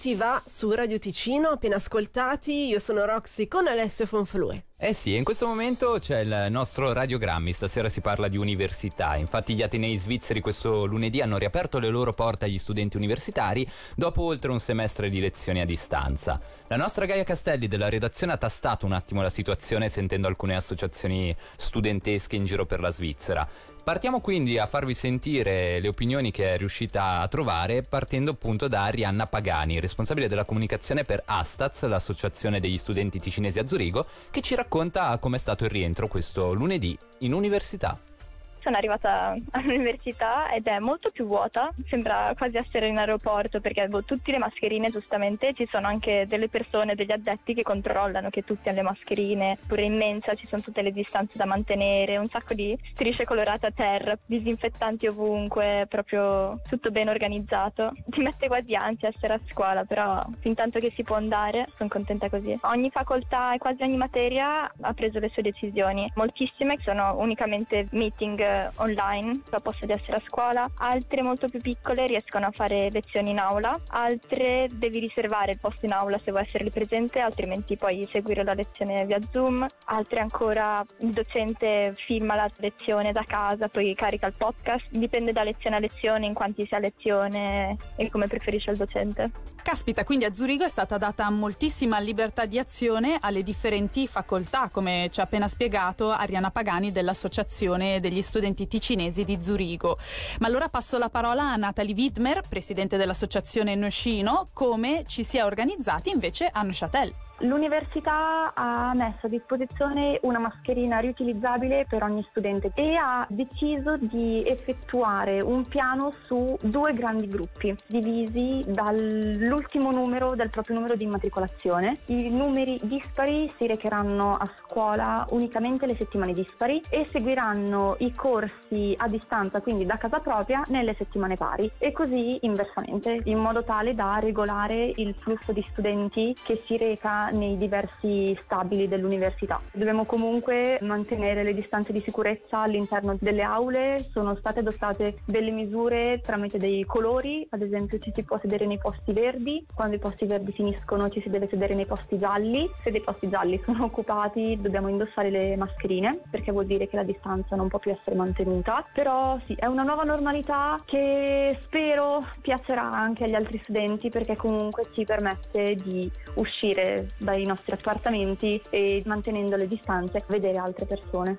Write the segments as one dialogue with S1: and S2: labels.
S1: Ti va su Radio Ticino, appena ascoltati, io sono Roxy con Alessio Fonflue.
S2: Eh sì, in questo momento c'è il nostro radiogrammi, stasera si parla di università, infatti gli Atenei svizzeri questo lunedì hanno riaperto le loro porte agli studenti universitari dopo oltre un semestre di lezioni a distanza. La nostra Gaia Castelli della redazione ha tastato un attimo la situazione sentendo alcune associazioni studentesche in giro per la Svizzera. Partiamo quindi a farvi sentire le opinioni che è riuscita a trovare partendo appunto da Arianna Pagani, responsabile della comunicazione per Astaz, l'associazione degli studenti ticinesi a Zurigo, che ci racconta com'è stato il rientro questo lunedì in università
S3: sono arrivata all'università ed è molto più vuota, sembra quasi essere in aeroporto perché avevo tutte le mascherine giustamente, ci sono anche delle persone, degli addetti che controllano che tutti hanno le mascherine, pure in mensa ci sono tutte le distanze da mantenere, un sacco di strisce colorate a terra, disinfettanti ovunque, proprio tutto ben organizzato. Ti mette quasi ansia essere a scuola, però fin tanto che si può andare sono contenta così. Ogni facoltà e quasi ogni materia ha preso le sue decisioni, moltissime sono unicamente meeting online a posto di essere a scuola, altre molto più piccole riescono a fare lezioni in aula, altre devi riservare il posto in aula se vuoi essere lì presente, altrimenti puoi seguire la lezione via Zoom, altre ancora il docente filma la lezione da casa, poi carica il podcast, dipende da lezione a lezione in quanti sia lezione e come preferisce il docente.
S4: Caspita, quindi a Zurigo è stata data moltissima libertà di azione alle differenti facoltà, come ci ha appena spiegato Ariana Pagani dell'Associazione degli Studenti studenti ticinesi di Zurigo. Ma allora passo la parola a Natalie Widmer, presidente dell'associazione Noscino, come ci si è organizzati invece a Neuchâtel.
S5: L'università ha messo a disposizione una mascherina riutilizzabile per ogni studente e ha deciso di effettuare un piano su due grandi gruppi, divisi dall'ultimo numero del proprio numero di immatricolazione. I numeri dispari si recheranno a scuola unicamente le settimane dispari e seguiranno i corsi a distanza, quindi da casa propria, nelle settimane pari e così inversamente, in modo tale da regolare il flusso di studenti che si reca nei diversi stabili dell'università. Dobbiamo comunque mantenere le distanze di sicurezza all'interno delle aule, sono state adottate delle misure tramite dei colori, ad esempio ci si può sedere nei posti verdi, quando i posti verdi finiscono ci si deve sedere nei posti gialli, se dei posti gialli sono occupati dobbiamo indossare le mascherine perché vuol dire che la distanza non può più essere mantenuta, però sì, è una nuova normalità che spero piacerà anche agli altri studenti perché comunque ci permette di uscire dai nostri appartamenti e mantenendo le distanze vedere altre persone.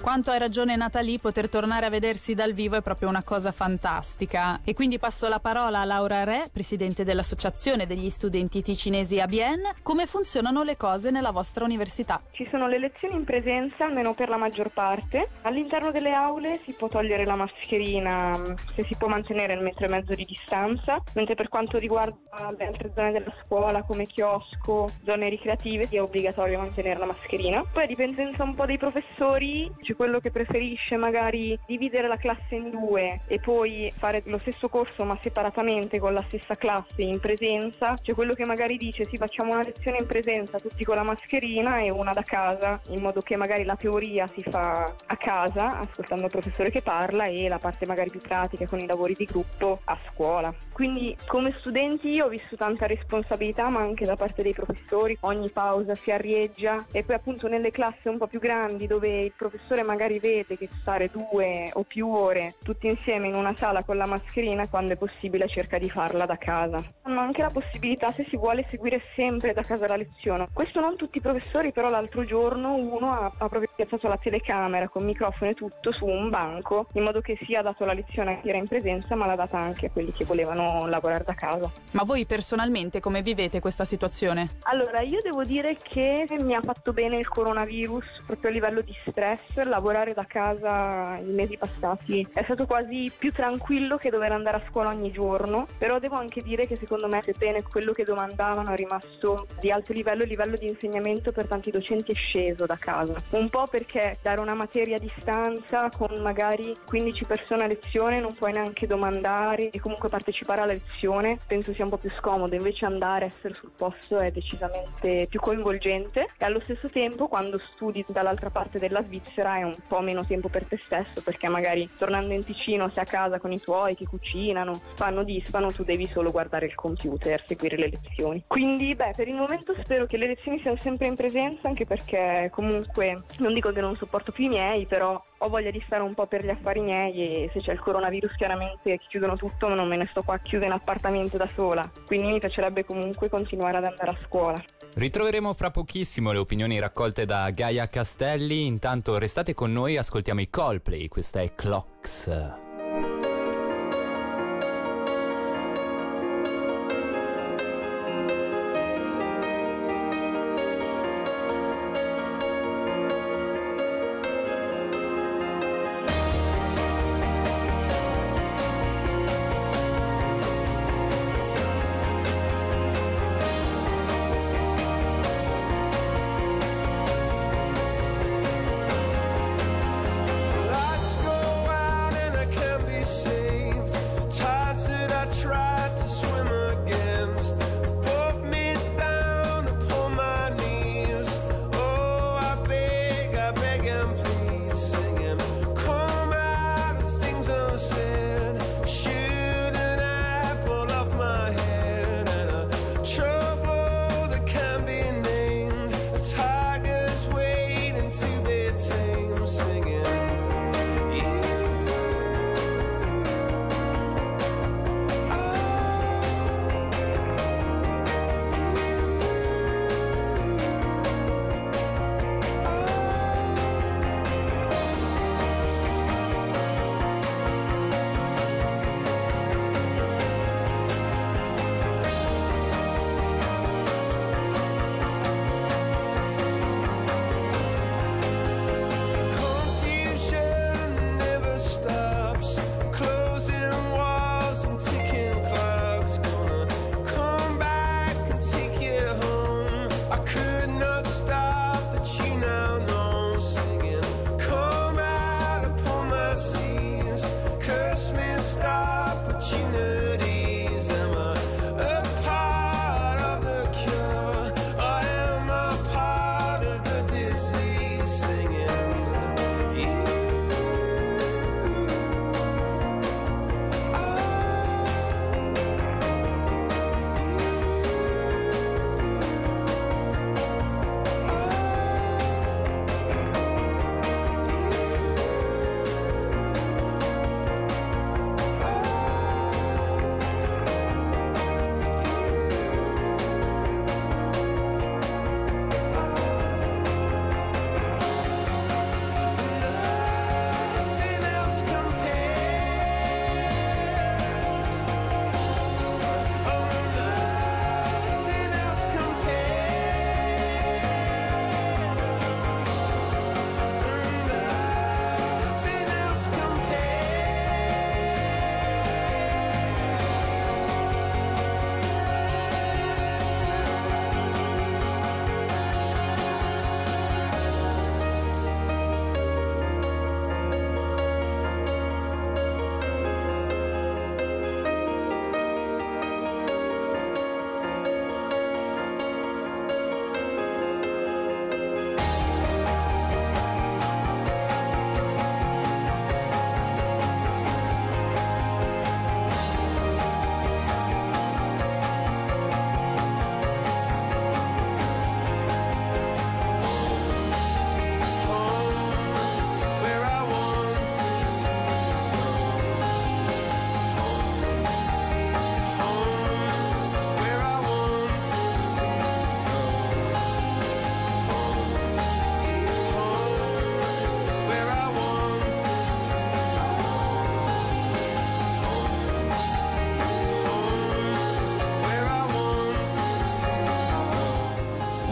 S4: Quanto hai ragione Natalie, poter tornare a vedersi dal vivo è proprio una cosa fantastica. E quindi passo la parola a Laura Re, presidente dell'Associazione degli studenti ticinesi ABN. Come funzionano le cose nella vostra università?
S6: Ci sono le lezioni in presenza, almeno per la maggior parte. All'interno delle aule si può togliere la mascherina se si può mantenere il metro e mezzo di distanza, mentre per quanto riguarda le altre zone della scuola come chiosco, zone ricreative, è obbligatorio mantenere la mascherina. Poi a dipendenza un po' dei professori c'è quello che preferisce magari dividere la classe in due e poi fare lo stesso corso ma separatamente con la stessa classe in presenza, c'è quello che magari dice sì facciamo una lezione in presenza tutti con la mascherina e una da casa in modo che magari la teoria si fa a casa ascoltando il professore che parla e la parte magari più pratica con i lavori di gruppo a scuola. Quindi come studenti ho visto tanta responsabilità ma anche da parte dei professori, ogni pausa si arrieggia e poi appunto nelle classi un po' più grandi dove il professore magari vede che stare due o più ore tutti insieme in una sala con la mascherina, quando è possibile cerca di farla da casa. Hanno anche la possibilità, se si vuole, seguire sempre da casa la lezione. Questo non tutti i professori, però l'altro giorno uno ha, ha proprio piazzato la telecamera con microfono e tutto su un banco, in modo che sia dato la lezione a chi era in presenza, ma l'ha data anche a quelli che volevano lavorare da casa.
S4: Ma voi personalmente come vivete questa situazione?
S6: Allora, io devo dire che mi ha fatto bene il coronavirus proprio a livello di stress lavorare da casa i mesi passati è stato quasi più tranquillo che dover andare a scuola ogni giorno, però devo anche dire che secondo me sebbene quello che domandavano è rimasto di alto livello, il livello di insegnamento per tanti docenti è sceso da casa, un po' perché dare una materia a distanza con magari 15 persone a lezione non puoi neanche domandare e comunque partecipare alla lezione penso sia un po' più scomodo, invece andare, essere sul posto è decisamente più coinvolgente e allo stesso tempo quando studi dall'altra parte della Svizzera è un po' meno tempo per te stesso perché magari tornando in Ticino sei a casa con i tuoi che cucinano, fanno, disfano, tu devi solo guardare il computer, seguire le lezioni. Quindi beh, per il momento spero che le lezioni siano sempre in presenza anche perché comunque non dico che non sopporto più i miei, però ho voglia di stare un po' per gli affari miei e se c'è il coronavirus chiaramente chiudono tutto, non me ne sto qua chiusa in appartamento da sola, quindi mi piacerebbe comunque continuare ad andare a scuola.
S2: Ritroveremo fra pochissimo le opinioni raccolte da Gaia Castelli, intanto restate con noi, ascoltiamo i Coldplay, questa è Clocks.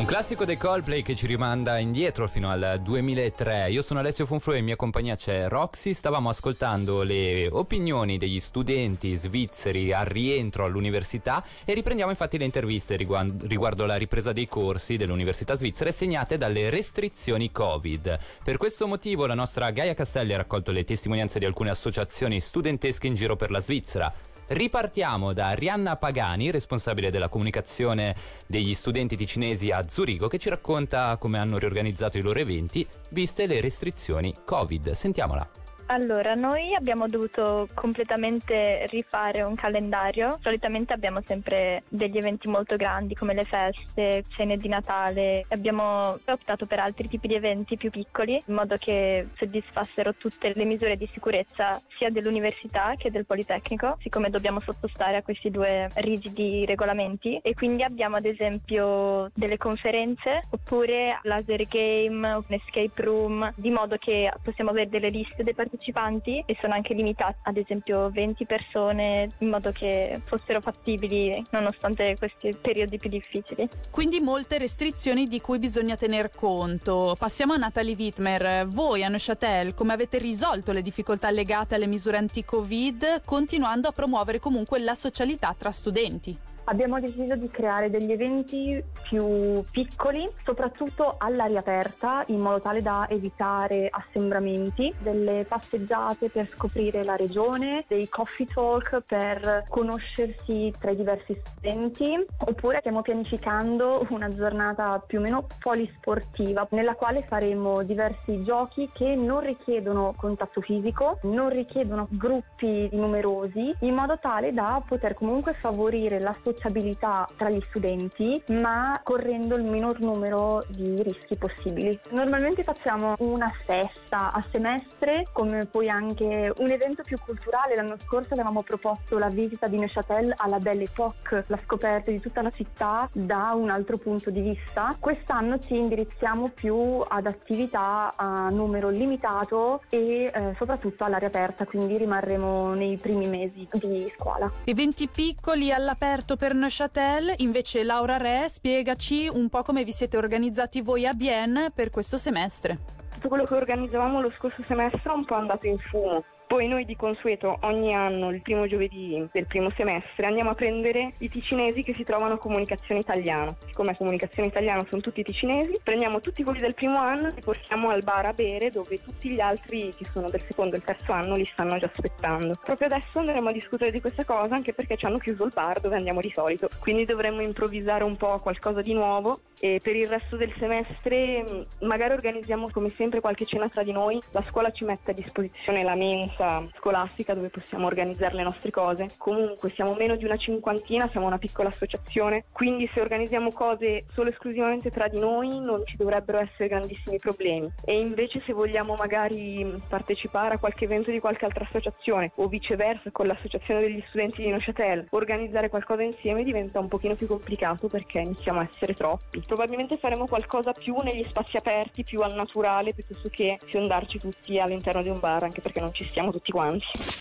S2: Classico dei Coldplay che ci rimanda indietro fino al 2003. Io sono Alessio Funfru e in mia compagnia c'è Roxy. Stavamo ascoltando le opinioni degli studenti svizzeri al rientro all'università e riprendiamo infatti le interviste riguardo la ripresa dei corsi dell'università svizzera segnate dalle restrizioni Covid. Per questo motivo la nostra Gaia Castelli ha raccolto le testimonianze di alcune associazioni studentesche in giro per la Svizzera. Ripartiamo da Rianna Pagani, responsabile della comunicazione degli studenti ticinesi a Zurigo, che ci racconta come hanno riorganizzato i loro eventi viste le restrizioni Covid. Sentiamola.
S3: Allora, noi abbiamo dovuto completamente rifare un calendario. Solitamente abbiamo sempre degli eventi molto grandi come le feste, cene di Natale. Abbiamo optato per altri tipi di eventi più piccoli in modo che soddisfassero tutte le misure di sicurezza sia dell'università che del Politecnico, siccome dobbiamo sottostare a questi due rigidi regolamenti. E quindi abbiamo ad esempio delle conferenze oppure laser game, un escape room, di modo che possiamo avere delle liste dei partecipanti partecipanti e sono anche limitati ad esempio 20 persone in modo che fossero fattibili nonostante questi periodi più difficili.
S4: Quindi molte restrizioni di cui bisogna tener conto. Passiamo a Natalie Wittmer. Voi a Neuchâtel come avete risolto le difficoltà legate alle misure anti-Covid continuando a promuovere comunque la socialità tra studenti?
S5: Abbiamo deciso di creare degli eventi più piccoli, soprattutto all'aria aperta, in modo tale da evitare assembramenti, delle passeggiate per scoprire la regione, dei coffee talk per conoscersi tra i diversi studenti, oppure stiamo pianificando una giornata più o meno polisportiva, nella quale faremo diversi giochi che non richiedono contatto fisico, non richiedono gruppi numerosi, in modo tale da poter comunque favorire la socialità sociabilità tra gli studenti, ma correndo il minor numero di rischi possibili. Normalmente facciamo una festa a semestre, come poi anche un evento più culturale. L'anno scorso avevamo proposto la visita di Neuchâtel alla Belle Époque, la scoperta di tutta la città da un altro punto di vista. Quest'anno ci indirizziamo più ad attività a numero limitato e eh, soprattutto all'aria aperta, quindi rimarremo nei primi mesi di scuola.
S4: Eventi piccoli all'aperto per per Neuchâtel, invece Laura Re, spiegaci un po' come vi siete organizzati voi a Bienne per questo semestre.
S6: Tutto quello che organizzavamo lo scorso semestre è un po' andato in fumo poi noi di consueto ogni anno, il primo giovedì del primo semestre, andiamo a prendere i ticinesi che si trovano a comunicazione italiana. Siccome a comunicazione italiana sono tutti ticinesi, prendiamo tutti quelli del primo anno e portiamo al bar a bere dove tutti gli altri che sono del secondo e il terzo anno li stanno già aspettando. Proprio adesso andremo a discutere di questa cosa anche perché ci hanno chiuso il bar dove andiamo di solito. Quindi dovremmo improvvisare un po' qualcosa di nuovo e per il resto del semestre magari organizziamo come sempre qualche cena tra di noi. La scuola ci mette a disposizione la mensa piazza scolastica dove possiamo organizzare le nostre cose. Comunque siamo meno di una cinquantina, siamo una piccola associazione, quindi se organizziamo cose solo esclusivamente tra di noi non ci dovrebbero essere grandissimi problemi. E invece se vogliamo magari partecipare a qualche evento di qualche altra associazione o viceversa con l'associazione degli studenti di Neuchâtel, organizzare qualcosa insieme diventa un pochino più complicato perché iniziamo a essere troppi. Probabilmente faremo qualcosa più negli spazi aperti, più al naturale, piuttosto che fiondarci tutti all'interno di un bar, anche perché non ci stiamo tutti quanti.